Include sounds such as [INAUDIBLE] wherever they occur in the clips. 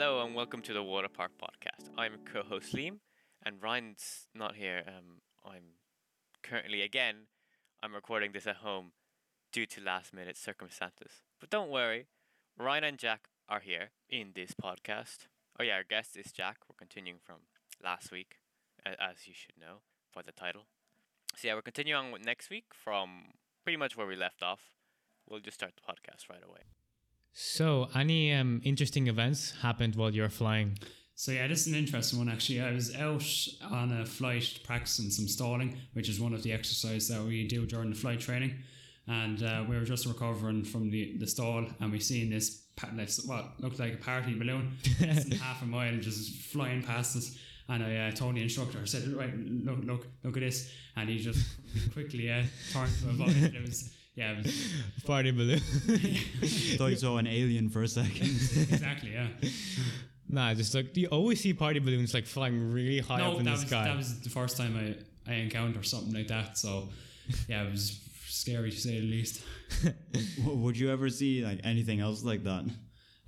Hello and welcome to the Water Park Podcast. I'm co-host Liam, and Ryan's not here. Um, I'm currently again. I'm recording this at home due to last-minute circumstances. But don't worry, Ryan and Jack are here in this podcast. Oh yeah, our guest is Jack. We're continuing from last week, as you should know by the title. So yeah, we're continuing with next week from pretty much where we left off. We'll just start the podcast right away. So, any um, interesting events happened while you were flying? So yeah, this is an interesting one actually. I was out on a flight practicing some stalling, which is one of the exercises that we do during the flight training. And uh, we were just recovering from the, the stall, and we seen this this what looked like a party balloon, [LAUGHS] half a mile, just flying past us. And I uh, told the instructor, I said, "Right, look, look, look at this," and he just quickly uh, turned to avoid it. It was yeah, it was [LAUGHS] Party balloon. [LAUGHS] Thought you saw an alien for a second. exactly yeah. [LAUGHS] nah, just like you always see party balloons like flying really high no, up in the was sky. that was the first time I I encountered something like that. So yeah, it was scary to say the least. Would you ever see like anything else like that?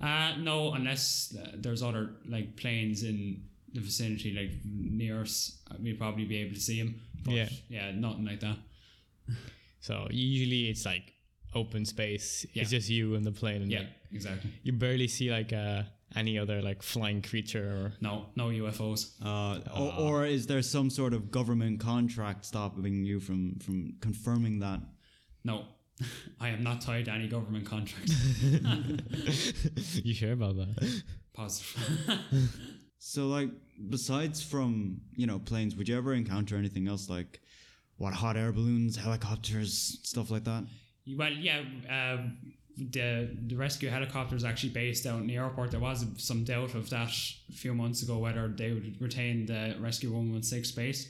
Uh no, unless uh, there's other like planes in the vicinity, like near us, uh, we'd probably be able to see them. But, Yeah. yeah, nothing like that. So usually it's like open space. Yeah. It's just you and the plane, and Yeah, like, exactly. you barely see like uh, any other like flying creature or. No, no UFOs. Uh, or, or is there some sort of government contract stopping you from from confirming that? No, [LAUGHS] I am not tied to any government contract. [LAUGHS] [LAUGHS] you sure about that? Positive. So like besides from you know planes, would you ever encounter anything else like what hot air balloons, helicopters, stuff like that? Well, yeah, um, the the rescue helicopter is actually based out in the airport. There was some doubt of that a few months ago whether they would retain the Rescue 116 base,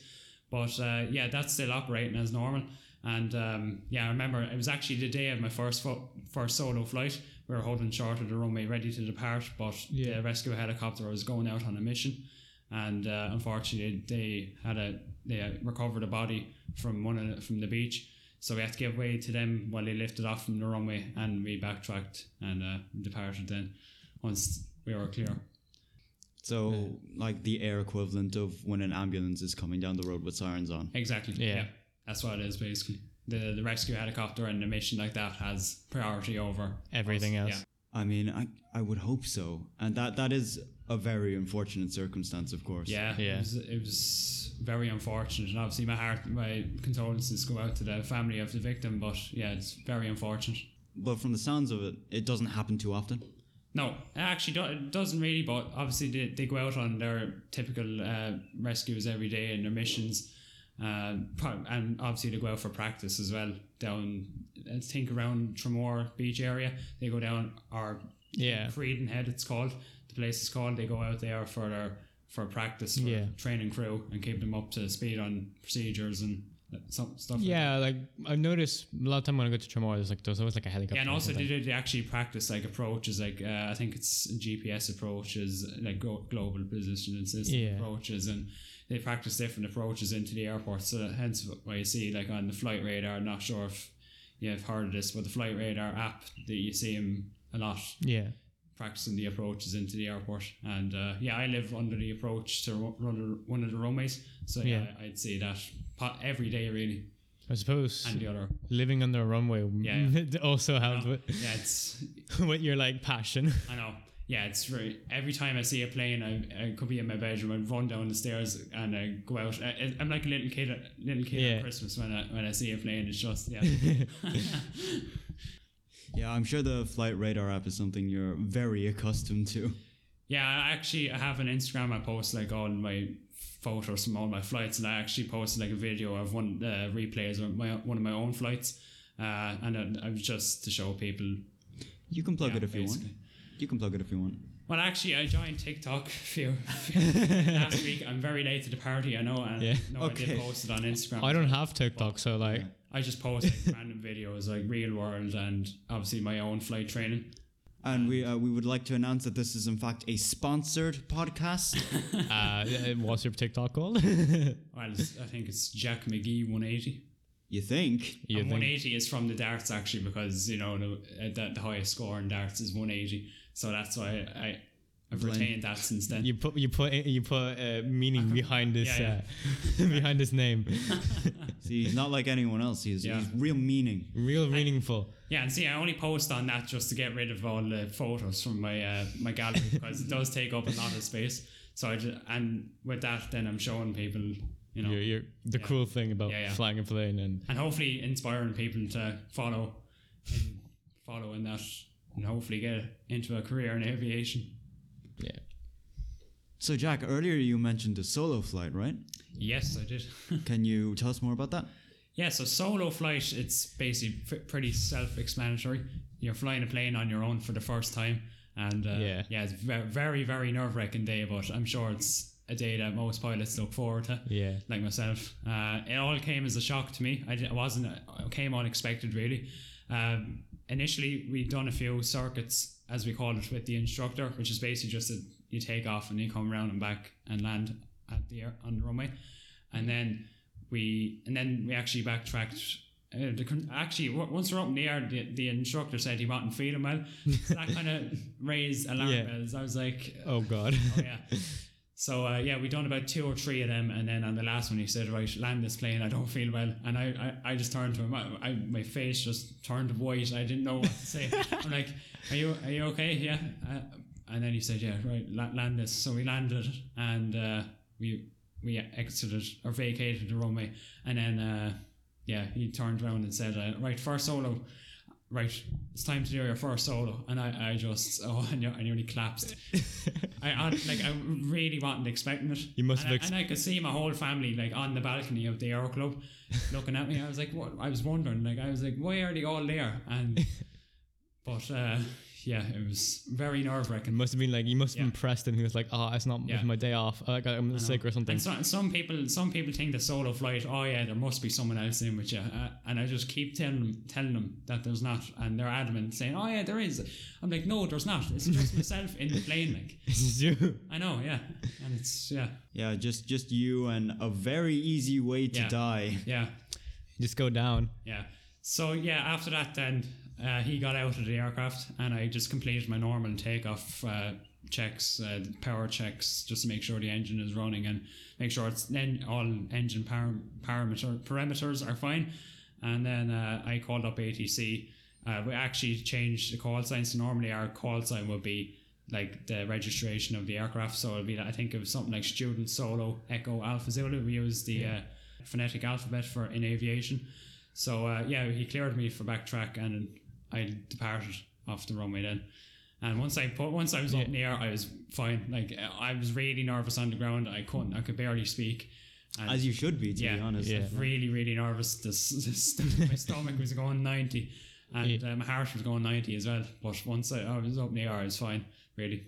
but uh, yeah, that's still operating as normal. And um, yeah, I remember it was actually the day of my first fo- first solo flight. We were holding short of the runway, ready to depart, but Yeah. the rescue helicopter was going out on a mission, and uh, unfortunately they had a they recovered a body from one of the, from the beach. So we had to give way to them while they lifted off from the runway, and we backtracked and uh, departed. Then once we were clear. So like the air equivalent of when an ambulance is coming down the road with sirens on. Exactly. Yeah. That's what it is basically. The the rescue helicopter and a mission like that has priority over Everything us. else. Yeah. I mean, I I would hope so, and that that is a very unfortunate circumstance, of course. Yeah, Yeah. It, was, it was very unfortunate, and obviously my heart, my condolences go out to the family of the victim. But yeah, it's very unfortunate. But from the sounds of it, it doesn't happen too often. No, it actually, do- it doesn't really. But obviously, they, they go out on their typical uh, rescues every day and their missions, uh, and obviously they go out for practice as well. Down, I think around Tramore Beach area, they go down or Yeah. Creedon Head, it's called. The place is called. They go out there for their for practice for Yeah. training crew and keep them up to speed on procedures and some stuff. Yeah, like I've noticed a lot of time when I go to Tramore, there's like there's always like a helicopter. Yeah, and also they, they actually practice like approaches, like uh, I think it's GPS approaches, like go- global positioning system Yeah. approaches, and they practice different approaches into the airport. So hence why you see like on the flight radar. I'm not sure if you've heard of this, but the flight radar app that you see them a lot Yeah. Practicing the approaches into the airport. And uh, yeah, I live under the approach to run one of the runways, so yeah. I'd say that every day really, I suppose and the other. living under a runway Yeah, [LAUGHS] also helped with, Yeah, it's [LAUGHS] with your like passion. [LAUGHS] I know. Yeah, it's very. Every time I see a plane, I, I could be in my bedroom. I run down the stairs and I go out. I, I'm like a little kid, little kid Yeah. on Christmas when I when I see a plane. It's just yeah, Yeah, I'm sure the flight radar app is something you're very accustomed to. yeah. I actually I have an Instagram. I post like all my photos from all my flights, and I actually posted like a video of one uh, replays of my one of my own flights, uh, and I, I was just to show people. You can plug Yeah, it if you want. You can plug it if you want. Well, actually, I joined TikTok [LAUGHS] a few, [LAUGHS] last week. I'm very late to the party. I know, and Yeah. no, I Okay. did post it on Instagram. I don't have TikTok, so like I just post like [LAUGHS] random videos like real world and obviously my own flight training. And we uh, we would like to announce that this is in fact a sponsored podcast. [LAUGHS] uh, what's your TikTok called? [LAUGHS] Well, I think it's Jack McGhee 180. you think? you and think 180 is from the darts actually because you know the, uh, the the highest score in darts is 180. So that's why I I've Blend. retained that since then. You put you put you put uh, meaning [LAUGHS] behind this yeah, Uh, [LAUGHS] behind this name. [LAUGHS] See, he's not like anyone else. He's, Yeah. he's real meaning. Real meaningful. Yeah, and see, I only post on that just to get rid of all the photos from my uh, my gallery because it does take up a lot of space. So I just, and with that, then I'm showing people, you know, You're, you're the Yeah. cool thing about Yeah, yeah. flying a plane and and hopefully inspiring people to follow, in, follow in that, and hopefully get into a career in aviation. Yeah. So, Jack, earlier you mentioned the solo flight, right? Yes, I did. [LAUGHS] Can you tell us more about that? Yeah, so solo flight, it's basically f- pretty self-explanatory. You're flying a plane on your own for the first time, and uh, Yeah. yeah, it's ve- very, very nerve-wracking day. But I'm sure it's a day that most pilots look forward to. Yeah. like myself. Uh, it all came as a shock to me. I it wasn't. It came unexpected, really. Um, initially, we'd done a few circuits, as we call it, with the instructor, which is basically just that you take off and you come around and back and land at the air, on the runway, and then we and then we actually backtracked. Uh, the, actually, once we're up in the air, the, the instructor said he wasn't feeling well. So that kind of [LAUGHS] raised alarm Yeah. bells. I was like, Oh god. Oh yeah. [LAUGHS] So uh, yeah, we done about two or three of them, and then on the last one he said, "Right, land this plane. I don't feel well," and I, I, I just turned to him. I, I, my face just turned white. I didn't know what to say. I'm like, "Are you are you okay?" Yeah. Uh, and then he said, "Yeah, right, la- land this." So we landed, and uh, we we exited or vacated the runway, and then uh, yeah, he turned around and said, uh, "Right, first solo." Right, it's time to do your first solo, and I, I just oh, I, ne- I nearly collapsed. [LAUGHS] I, I like I really wasn't expecting it. You must and, have I, ex- and I could see my whole family like on the balcony of the Aero Club, looking at me. I was like, what? I was wondering, like, I was like, why are they all there? And [LAUGHS] but uh, yeah, it was very nerve It wracking. must have been like you must have Yeah. impressed him. He was like, "Oh, it's not Yeah. my day off. I got, I'm sick or something." And so, some people, some people think the solo flight. Oh yeah, there must be someone else in with you, uh, and I just keep telling them, telling them that there's not, and they're adamant, saying, "Oh yeah, there is." I'm like, "No, there's not. It's just [LAUGHS] myself in the plane." Like, [LAUGHS] This is you. I know, yeah, and it's yeah, Yeah, just just you and a very easy way to Yeah. die. yeah. Just go down. Yeah. So yeah, after that, then uh, he got out of the aircraft, and I just completed my normal takeoff uh, checks, uh, power checks, just to make sure the engine is running and make sure it's then all engine par- parameter parameters are fine. And then uh, I called up ATC. Uh, we actually changed the call sign. So normally our call sign would be like the registration of the aircraft. So it'd be I think it was something like student solo echo alpha zulu. We use the uh, phonetic alphabet for in aviation. So uh, yeah, he cleared me for backtrack, and I departed off the runway then. And once I put, once I was up in the air, I was fine. Like I was really nervous on the ground. I couldn't, I could barely speak. And As you should be, to Yeah, be honest. yeah. really, really nervous. This, this [LAUGHS] my stomach was going ninety, and Yeah. uh, my heart was going ninety as well. But once I, I was up in the air, I was fine, really.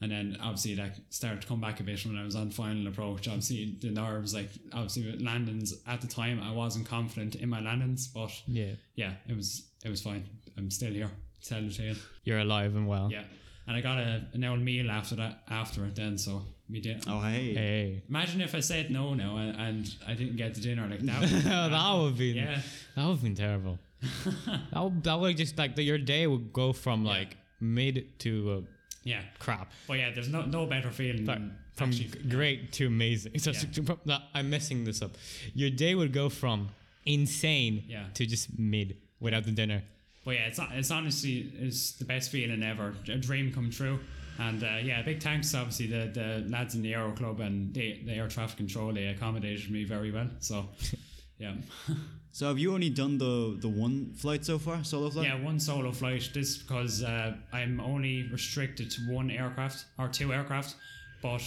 And then obviously that started to come back a bit when I was on final approach. Obviously the nerves, like obviously with landings at the time, I wasn't confident in my landings, but Yeah. yeah, it was it was fine. I'm still here. Tell the tale. You're alive and well. Yeah, and I got a an old meal after that after it. Then so we did. Oh, hey. Hey. Imagine if I said no now and, and I didn't get the dinner like that. [LAUGHS] that would be yeah, that would have been terrible. [LAUGHS] that would, that would just like the, your day would go from like mid to uh, yeah. crap. But yeah, there's no no better feeling than From great to amazing. So, Yeah. so- from- no, I'm messing this up. Your day would go from insane Yeah. to just mid without the dinner. But yeah, it's it's honestly it's the best feeling ever. A dream come true. And uh, yeah, big thanks obviously the, the lads in the Aero Club and the, the air traffic control. They accommodated me very well. So [LAUGHS] yeah, [LAUGHS] So have you only done the the one flight so far, solo flight? yeah, one solo flight. This because uh, I'm only restricted to one aircraft or two aircraft, but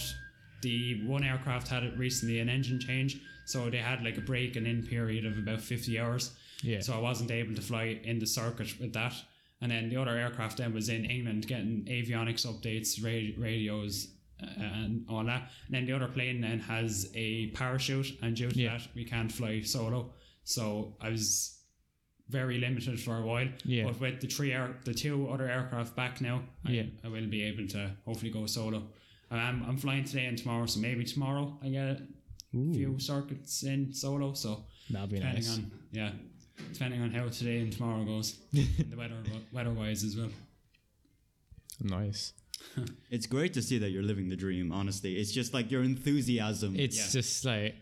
the one aircraft had it recently an engine change, so they had like a break and in period of about fifty hours. Yeah. So I wasn't able to fly in the circuit with that. And then the other aircraft then was in England getting avionics updates, ra- radios, uh, and all that. And then the other plane then has a parachute, and due to Yeah. that, we can't fly solo. So I was very limited for a while. Yeah. But with the three air, the two other aircraft back now, I, Yeah. I will be able to hopefully go solo. I'm, I'm flying today and tomorrow, so maybe tomorrow I get a few circuits in solo. So That'd be depending nice. on yeah, depending on how today and tomorrow goes, [LAUGHS] and the weather weather wise as well. Nice. [LAUGHS] It's great to see that you're living the dream. Honestly, it's just like your enthusiasm. It's Yeah. just like,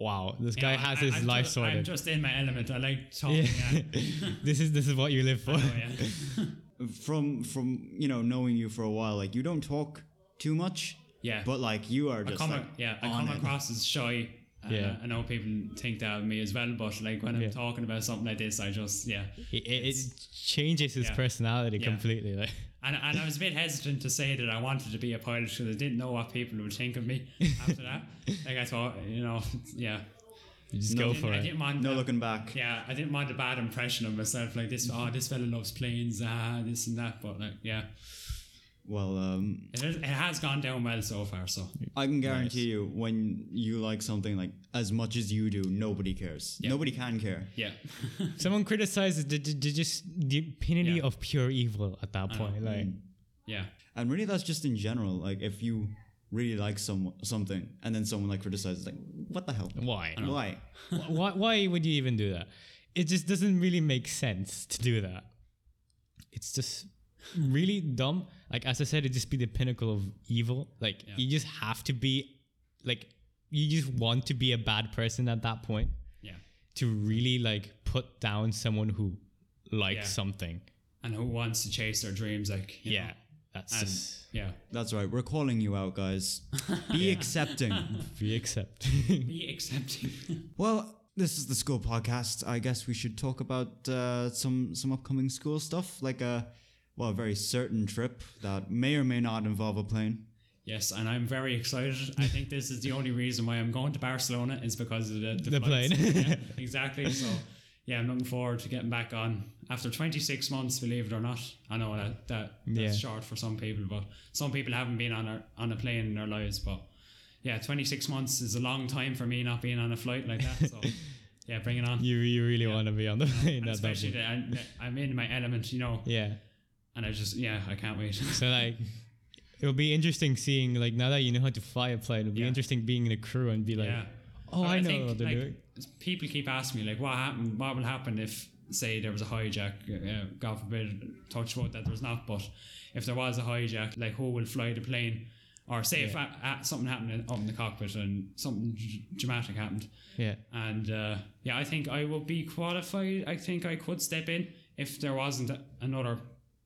wow, this You guy know, has I- his I'm life just, sorted. I'm just in my element. I like talking. yeah. Yeah. [LAUGHS] this is this is what you live for. Oh, yeah. [LAUGHS] from from you know knowing you for a while. Like you don't talk too much, Yeah. but like you are I come, like, ac- yeah, I come it. across as shy. Uh, Yeah. I know people think that of me as well, but like when I'm Yeah. talking about something like this, I just yeah. It, it, it changes his Yeah. personality Yeah. completely. Like, And, and I was a bit hesitant to say that I wanted to be a pilot because I didn't know what people would think of me [LAUGHS] after that. Like I thought, you know, yeah. you just No, go I for didn't, I it. didn't want no uh, looking back. Yeah, I didn't want a bad impression of myself. Like this, oh, this fella loves planes, ah, this and that. But like, yeah, Well, um, it, is, it has gone down well so far. So I can guarantee you when you like something like as much as you do, nobody cares. Yeah. Nobody can care. yeah, [LAUGHS] Someone criticizes the, the, the just the opinionity Yeah. of pure evil at that point. Like, yeah, And really, that's just in general. Like if you really like some something, and then someone like criticizes, like what the hell? why? Why? why? Why would you even do that? It just doesn't really make sense to do that. It's just really dumb. Like as I said, it just be the pinnacle of evil. Like Yeah. you just have to be, like you just want to be a bad person at that point yeah. to really like put down someone who likes Yeah. something. And who wants to chase their dreams? Like you Yeah, know? that's and just yeah, That's right. We're calling you out, guys. [LAUGHS] Be accepting. we accept. [LAUGHS] be [LAUGHS] accepting. Well, this is the school podcast. I guess we should talk about uh, some some upcoming school stuff, like a well, a very certain trip that may or may not involve a plane. yes, and I'm very excited. I think this is the only reason why I'm going to Barcelona is because of the the, The plane. yeah, [LAUGHS] exactly. So. Yeah, I'm looking forward to getting back on after 26 months. Believe it or not, I know that that that's Yeah. short for some people, but some people haven't been on a on a plane in their lives. But yeah, 26 months is a long time for me not being on a flight like that. So [LAUGHS] yeah, bring it on. you you really Yeah. want to be on the [LAUGHS] plane And especially point. that I, I'm in my element, you know, Yeah. And I just yeah, I can't wait. So like [LAUGHS] it'll be interesting seeing like now that you know how to fly a plane, it'll be Yeah. interesting being in a crew and be like, yeah. oh, But I, know think, what they're like, doing. People keep asking me like, what happened? What will happen if, say, there was a hijack? Uh, God forbid, touch wood that there's not. But if there was a hijack, like who will fly the plane? Or say if a, a, something happened in, up in the cockpit and something dramatic happened, Yeah. and uh, yeah, I think I will be qualified. I think I could step in if there wasn't another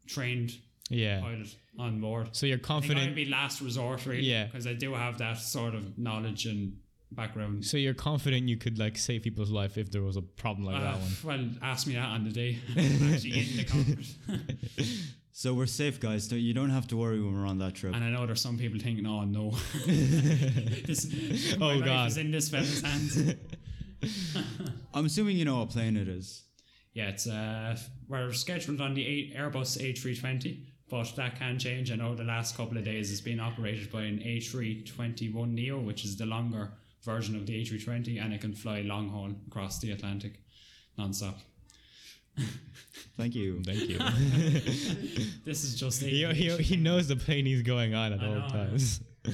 trained Yeah. pilot on board. So you're I think I'd confident be last resort, really. Yeah. Because I do have that sort of knowledge and background. so you're confident you could like save people's life if there was a problem like Uh, that one. well, ask me that on the day. [LAUGHS] Actually in the cockpit. [LAUGHS] So we're safe, guys. Don't- You don't have to worry when we're on that trip. and I know there's some people thinking, oh no. [LAUGHS] this, my Oh, life God. is in this fella's hands. I'm assuming you know what plane it is. Yeah, it's uh, we're scheduled on the eight, Airbus A320, but that can change. I know the last couple of days it's been operated by an A321 Neo, which is the longer version of the A320, and it can fly long haul across the Atlantic non-stop. [LAUGHS] Thank you. Thank you. [LAUGHS] This is just he, he, he knows the plane he's going on at I all know. times. [LAUGHS]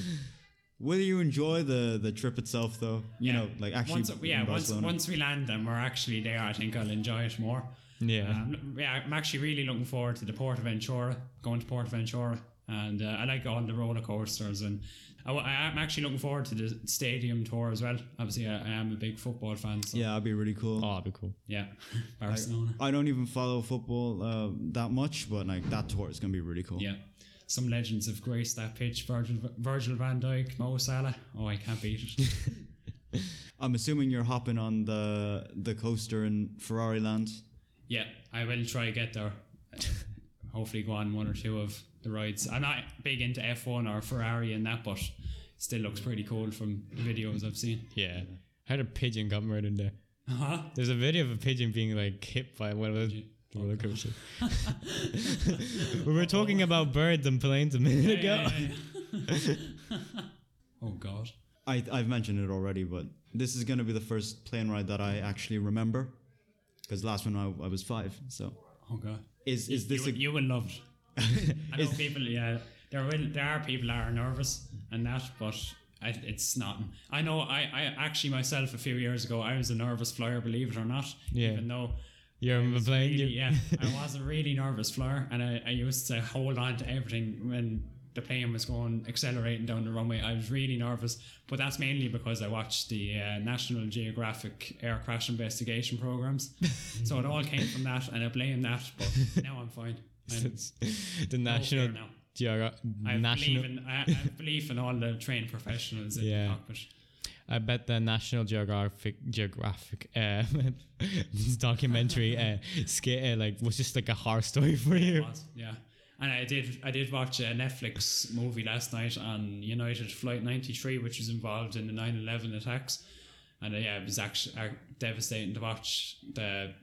Will you enjoy the the trip itself, though? You know, like actually. once, yeah, once, once we land and we're actually there, I think I'll enjoy it more. Yeah. Um, yeah, I'm actually really looking forward to the PortAventura, going to PortAventura, and uh, I like all the roller coasters, and I, am actually looking forward to the stadium tour as well. Obviously, I, I am a big football fan, so yeah, Yeah, that'd be really cool. oh, that'd be cool. Yeah, [LAUGHS] Barcelona, I don't even follow football uh, that much, but like that tour is gonna be really cool. yeah. Some legends have graced that pitch: Virgil, Virgil Van Dijk, Mo Salah. Oh, I can't beat it. [LAUGHS] I'm assuming you're hopping on the the coaster in Ferrari Land. Yeah, I will try to get there. Hopefully, go on one or two of the rides. I'm not big into F1 or Ferrari and that, but still looks pretty cool from the videos I've seen. Yeah. I heard a pigeon got murdered there. Huh? There's a video of a pigeon being like hit by one of those roller coasters. [LAUGHS] we were talking about birds and planes a minute ago. [LAUGHS] oh God. I I've mentioned it already, but this is gonna be the first plane ride that I actually remember, because last one I, I was five. So Oh God. is is this you, a, you will love it. I know people. Yeah, there will there are people that are nervous and that, but I, it's not. I know. I, I actually myself a few years ago I was a nervous flyer, believe it or not. Yeah. Even though You're I was playing. really- yeah, I [LAUGHS] was a really nervous flyer, and I, I used to hold on to everything when the plane was going accelerating down the runway. I was really nervous, but that's mainly because I watched the uh, National Geographic air crash investigation programs. [LAUGHS] so it all came from that, and I blame that. But now I'm fine. [LAUGHS] I'm the national fear now. geogra- I national. believe in I, I belief in all the trained professionals in Yeah. the cockpit. I bet the National Geographic Geographic uh, this [LAUGHS] documentary uh, ska- uh, like was just like a horror story for you. was, yeah. And I did I did watch a Netflix movie last night on United Flight 93, which was involved in the 9/11 attacks, and uh, yeah, it was actually uh, devastating to watch the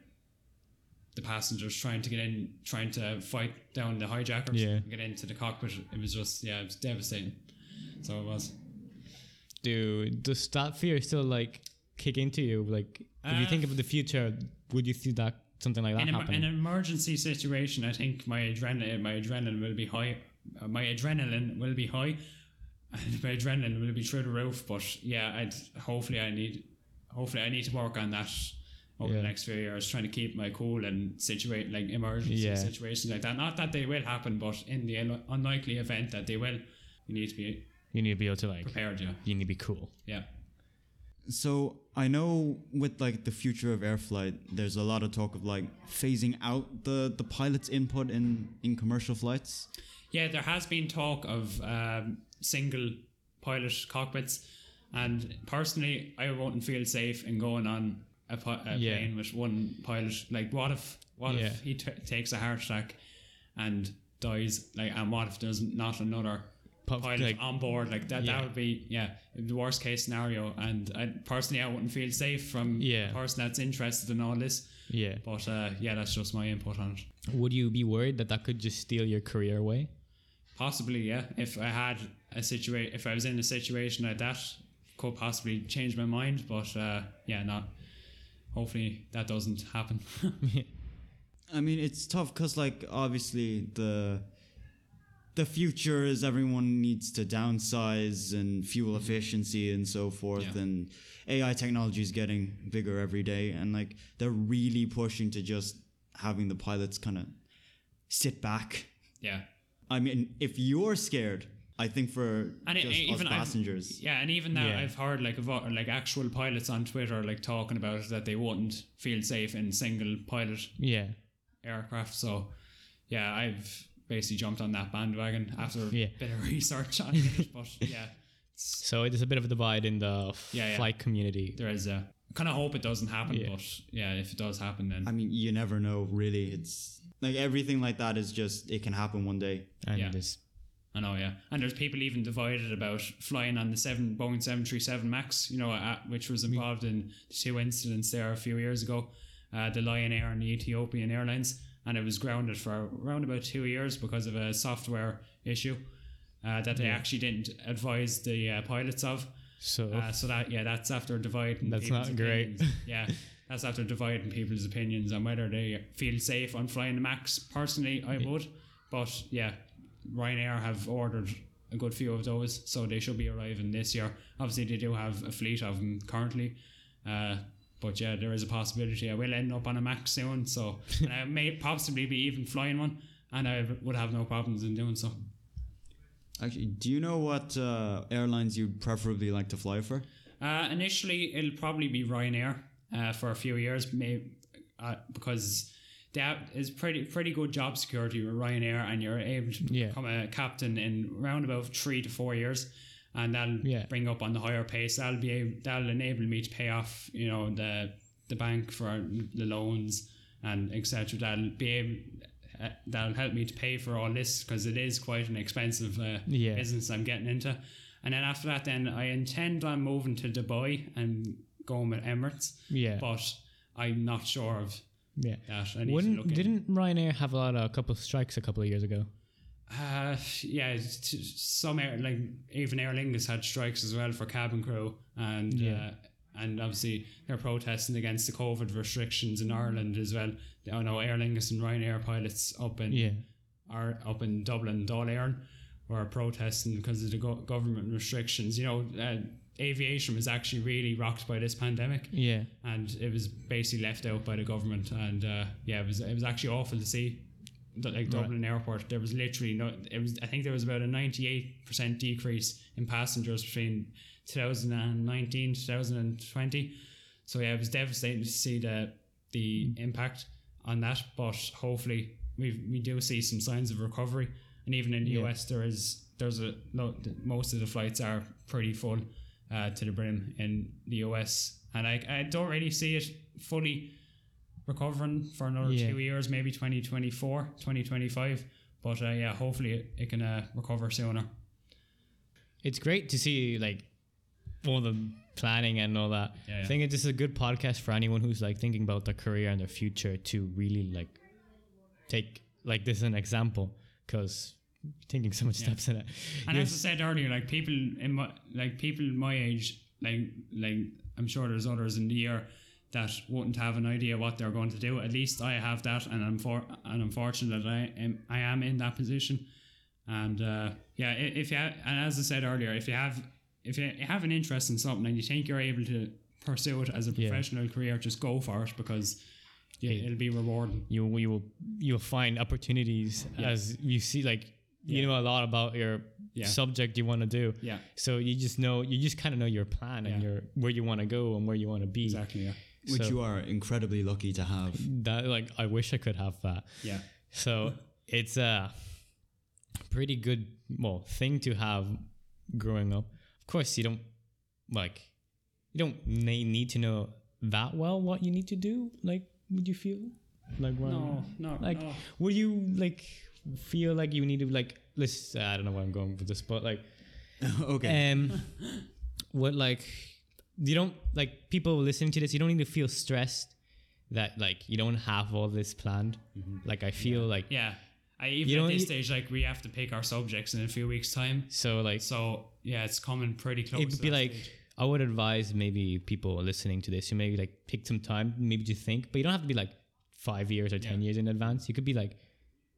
the passengers trying to get in, trying to fight down the hijackers, Yeah. and get into the cockpit. It was just yeah, it was devastating. So it was. Do does that fear still like kick into you? Like if you Uh, think of the future, would you see that something like that in, happen? an emergency situation, I think my adrenaline, my adrenaline will be high. Uh, my adrenaline will be high, and [LAUGHS] my adrenaline will be through the roof. But yeah, I'd hopefully I need, hopefully I need to work on that over Yeah. the next few years, trying to keep my cool and situate like emergency Yeah. situations like that. Not that they will happen, but in the unlikely event that they will, you need to be you need to be able to like prepared. Yeah, you need to be cool. yeah. So I know with like the future of air flight, there's a lot of talk of like phasing out the the pilot's input in in commercial flights. Yeah, there has been talk of um, single pilot cockpits, and personally, I wouldn't feel safe in going on a, pi- a Yeah. plane with one pilot. Like, what if what Yeah. if he t- takes a heart attack and dies? Like, and what if there's not another Pop- pilot like- on board? Like that, Yeah. that would be yeah the worst case scenario. And I personally, I wouldn't feel safe from Yeah. a person that's interested in all this. Yeah. But uh, yeah, that's just my input on it. Would you be worried that that could just steal your career away? Possibly, yeah. If I had a situation, if I was in a situation like that, could possibly change my mind. But uh, yeah, not. Hopefully that doesn't happen. [LAUGHS] [LAUGHS] I mean, it's tough because like obviously the the future is everyone needs to downsize and fuel mm-hmm. efficiency and so forth, Yeah. and AI technology is getting bigger every day, and like they're really pushing to just having the pilots kind of sit back. yeah, I mean, if you're scared, I think for and it, just even us I've- passengers, yeah, and even now Yeah. I've heard like of, like actual pilots on Twitter like talking about it, that they wouldn't feel safe in single pilot Yeah. aircraft. So yeah, I've basically jumped on that bandwagon after Yeah. a bit of [LAUGHS] research on it. But yeah, So there's a bit of a divide in the Yeah, yeah. flight community. there is a kind of hope it doesn't happen. Yeah. But yeah, if it does happen, then I mean, you never know. Really, it's like everything like that is just it can happen one day. And Yeah. there's I know, yeah. And there's people even divided about flying on the seven Boeing seven three seven Max, you know, uh, which was involved in two incidents there a few years ago, uh, the Lion Air and the Ethiopian Airlines, and it was grounded for around about two years because of a software issue uh, that they actually didn't advise the uh, pilots of. so Uh, so that yeah, that's after dividing. That's people's not great. opinions. [LAUGHS] yeah, that's after dividing people's opinions on whether they feel safe on flying the Max. Personally, I would, but yeah, Ryanair have ordered a good few of those, so they should be arriving this year. Obviously, they do have a fleet of them currently. Uh, but yeah, there is a possibility I will end up on a Mac soon. So and [LAUGHS] I may possibly be even flying one, and I would have no problems in doing so. Actually, do you know what uh, airlines you'd preferably like to fly for? Uh, initially, it'll probably be Ryanair uh, for a few years, maybe uh, because that is pretty pretty good job security with Ryanair, and you're able to Yeah. become a captain in around about three to four years, and that'll Yeah. bring up on the higher pace. That'll be able, that'll enable me to pay off, you know, the the bank for the loans and etc. That'll be able. Uh, that'll help me to pay for all this because it is quite an expensive uh, Yeah. business I'm getting into. And then after that, then I intend on moving to Dubai and going with Emirates, yeah. but I'm not sure of yeah. that. I Wouldn't didn't Ryanair have a lot of a couple of strikes a couple of years ago? Uh, yeah, t- some air, like even Aer Lingus had strikes as well for cabin crew, and Yeah. uh, and obviously they're protesting against the COVID restrictions in Ireland as well. I know Aer Lingus and Ryanair pilots up in Yeah. are up in Dublin, Dáil Éireann, were protesting because of the go- government restrictions. You know, uh, aviation was actually really rocked by this pandemic, Yeah. and it was basically left out by the government. And uh, yeah, it was it was actually awful to see. Like Dublin Airport, there was literally no. It was I think there was about a ninety eight percent decrease in passengers between 2019 2020. So yeah, it was devastating to see the the impact on that. But hopefully, we we do see some signs of recovery. And even in the Yeah. US, there is there's a no, most of the flights are pretty full uh, to the brim in the US, and I I don't really see it fully recovering for another Yeah. two years, maybe 2024, 2025. But uh, yeah, hopefully it, it can uh, recover sooner. it's great to see like all the planning and all that. Yeah, I think it's just a good podcast for anyone who's like thinking about their career and their future to really like take like this as an example because taking so much Yeah. steps in it. And as I said earlier, like people in my like people my age, like like I'm sure there's others in the year that wouldn't have an idea what they're going to do. At least I have that, and I'm for and I'm fortunate that I am I am in that position. And uh, yeah, if you ha- and as I said earlier, if you have if you have an interest in something and you think you're able to pursue it as a Yeah. professional career, just go for it because yeah, Yeah. it'll be rewarding. you you will you'll find opportunities Yeah. as you see like you Yeah. know a lot about your Yeah. subject you want to do. Yeah, So you just know you just kind of know your plan and your where you want to go and where you want to be. exactly. Yeah, which So- you are incredibly lucky to have. That like I wish I could have that. yeah, So it's a pretty good well thing to have growing up. Of course, you don't like you don't ne- need to know that well what you need to do. Like, would you feel like when, no, no, like no. would you like feel like you need to like let's I don't know where I'm going with this, but like [LAUGHS] okay. um, [LAUGHS] what like you don't like people listening to this. You don't need to feel stressed that like you don't have all this planned. Like I feel like Yeah. I even You at this stage, like we have to pick our subjects in a few weeks' time. so like So yeah, it's coming pretty close. it to would be like stage. I would advise maybe people listening to this. You maybe like pick some time, maybe to think, but you don't have to be like five years or ten Yeah. years in advance. You could be like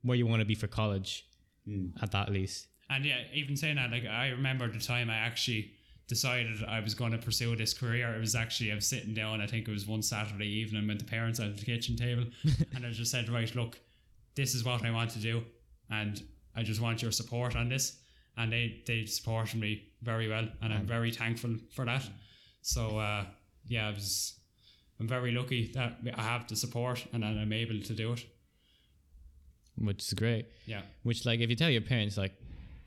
where you want to be for college, Hmm. at that least. and yeah, even saying that, like I remember the time I actually decided I was going to pursue this career. It was actually I was sitting down. I think it was one Saturday evening with the parents at the kitchen table, [LAUGHS] and I just said, right, look, this is what I want to do, and I just want your support on this. And they they supported me very well, and I'm very thankful for that. So uh, yeah, I was. I'm very lucky that I have the support and that I'm able to do it. which is great. Yeah. Which like if you tell your parents like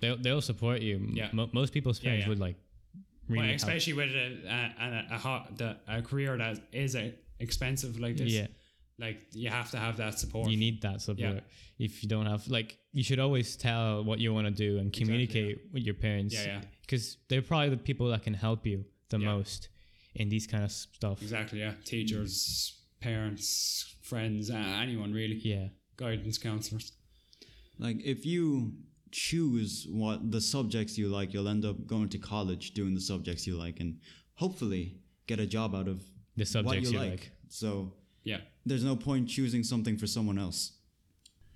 they'll they'll support you. Yeah. mo- most people's Yeah, parents yeah. would like really Well, help. especially with a a, a, a, hot, the, a career that is a, expensive like this. yeah. Like you have to have that support. You need that support. Yeah. If you don't have like you should always tell what you want to do and Exactly, communicate with your parents. Yeah, yeah. Because they're probably the people that can help you the Yeah. most in these kind of stuff. exactly. Yeah. Teachers, parents, friends, uh, anyone really. Yeah. Guidance counselors. Like if you choose what the subjects you like, you'll end up going to college doing the subjects you like, and hopefully get a job out of The what subjects you, you like. like. So Yeah. there's no point choosing something for someone else.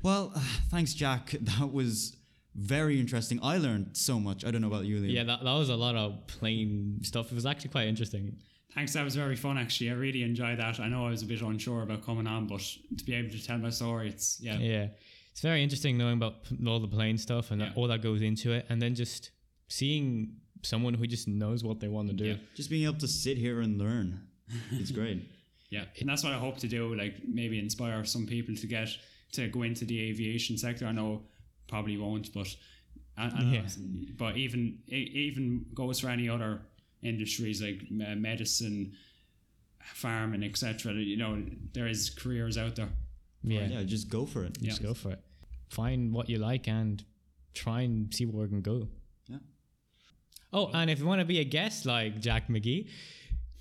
Well, uh, thanks, Jack. [LAUGHS] That was very interesting. I learned so much. I don't know about you, Liam. Yeah, that, that was a lot of plain stuff. It was actually quite interesting. Thanks. That was very fun. Actually, I really enjoyed that. I know I was a bit unsure about coming on, but to be able to tell my story, it's yeah. Yeah. It's very interesting knowing about all the plane stuff and Yeah. all that goes into it, and then just seeing someone who just knows what they want to do. Yeah. Just being able to sit here and learn. It's great. [LAUGHS] Yeah, and that's what I hope to do. Like maybe inspire some people to get to go into the aviation sector. I know probably won't, but I, I know, Yeah. but even it even goes for any other industries like medicine, farming, etc. You know, there is careers out there. Yeah. Yeah, just go for it. Just go for it. Find what you like and try and see where it can go. Yeah. Oh, and if you want to be a guest like Jack McGhee,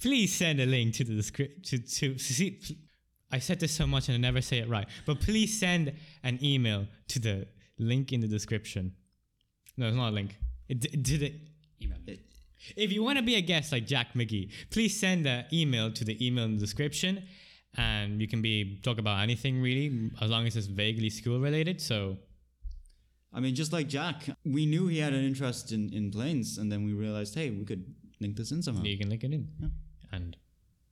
please send a link to the description. To, to, see, I said this so much and I never say it right, but please send an email to the link in the description. No, it's not a link. It, to the, Email. if you want to be a guest like Jack McGhee, please send an email to the email in the description, and you can be talk about anything really, as long as it's vaguely school related. So I mean, just like Jack, we knew he had an interest in, in planes, and then we realized, hey, we could link this in somehow. you can link it in, Yeah. and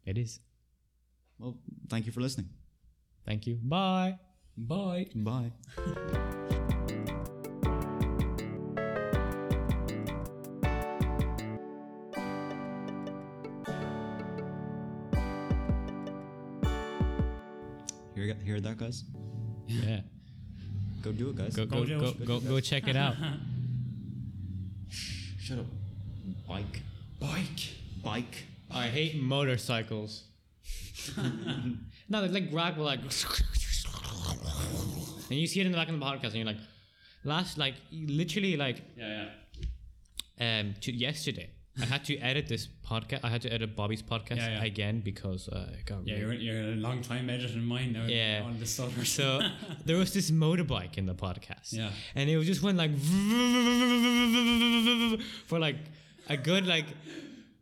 it is. Well, thank you for listening. Thank you. Bye. Bye. Bye. [LAUGHS] Hear, hear that, guys? Yeah. Go do it, guys. Go Go go do go go, go check it out. [LAUGHS] Shut up. Bike. Bike. Bike. I hate motorcycles. [LAUGHS] no, they're like rag will like [LAUGHS] and you see it in the back of the podcast and you're like last like literally like Yeah, yeah. um to yesterday I had to edit this podcast I had to edit Bobby's podcast Yeah, yeah. again because uh, it got Yeah, really- you're, you're a long time editing mine now. Yeah. On the stutter. So [LAUGHS] there was this motorbike in the podcast. Yeah. And it just went like [LAUGHS] for like a good like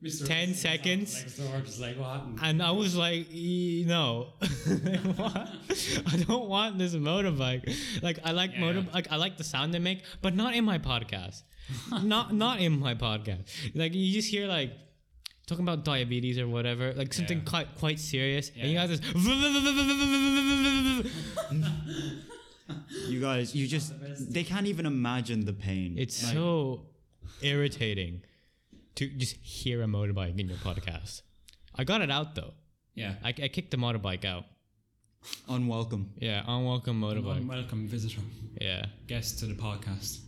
Mr. 10 seconds. Next door, just like what and I was like, "E- no, [LAUGHS] I don't want this motorbike. Like I like Yeah, motor, like I like the sound they make, but not in my podcast. [LAUGHS] not not in my podcast. Like you just hear like talking about diabetes or whatever, like something Yeah. quite quite serious, and you guys got this. [LAUGHS] You guys, you just, they can't even imagine the pain. It's Like, so irritating to just hear a motorbike in your podcast. I got it out though. Yeah. I, I kicked the motorbike out. unwelcome. Yeah, unwelcome motorbike. Unwelcome visitor, Yeah. guest to the podcast.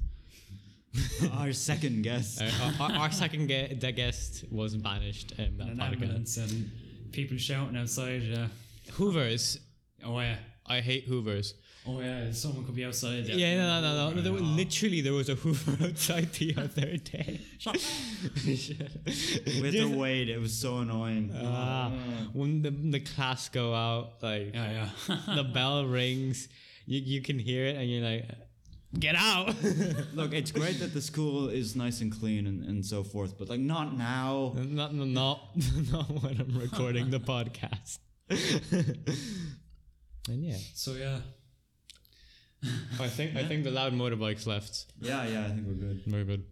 [LAUGHS] Our second guest. Uh, our, our, our second ge- the guest was banished in that An podcast. ambulance and people shouting outside. Yeah. Hoovers. Oh yeah. I hate Hoovers. Oh yeah. Someone could be outside. there. Yeah, no, no, no, no. There, were- literally, there was a Hoover [LAUGHS] outside the other day. [LAUGHS] With the weight, it was so annoying. Ah, when the, the class go out, like Yeah, yeah. the bell rings, you, you can hear it, and you're like, get out. [LAUGHS] Look, it's great that the school is nice and clean and, and so forth, but like not now. [LAUGHS] not, not, not, [LAUGHS] not when I'm recording the podcast. and yeah, so yeah. I think I think the loud motorbikes left. Yeah, yeah, I think we're good. Very good.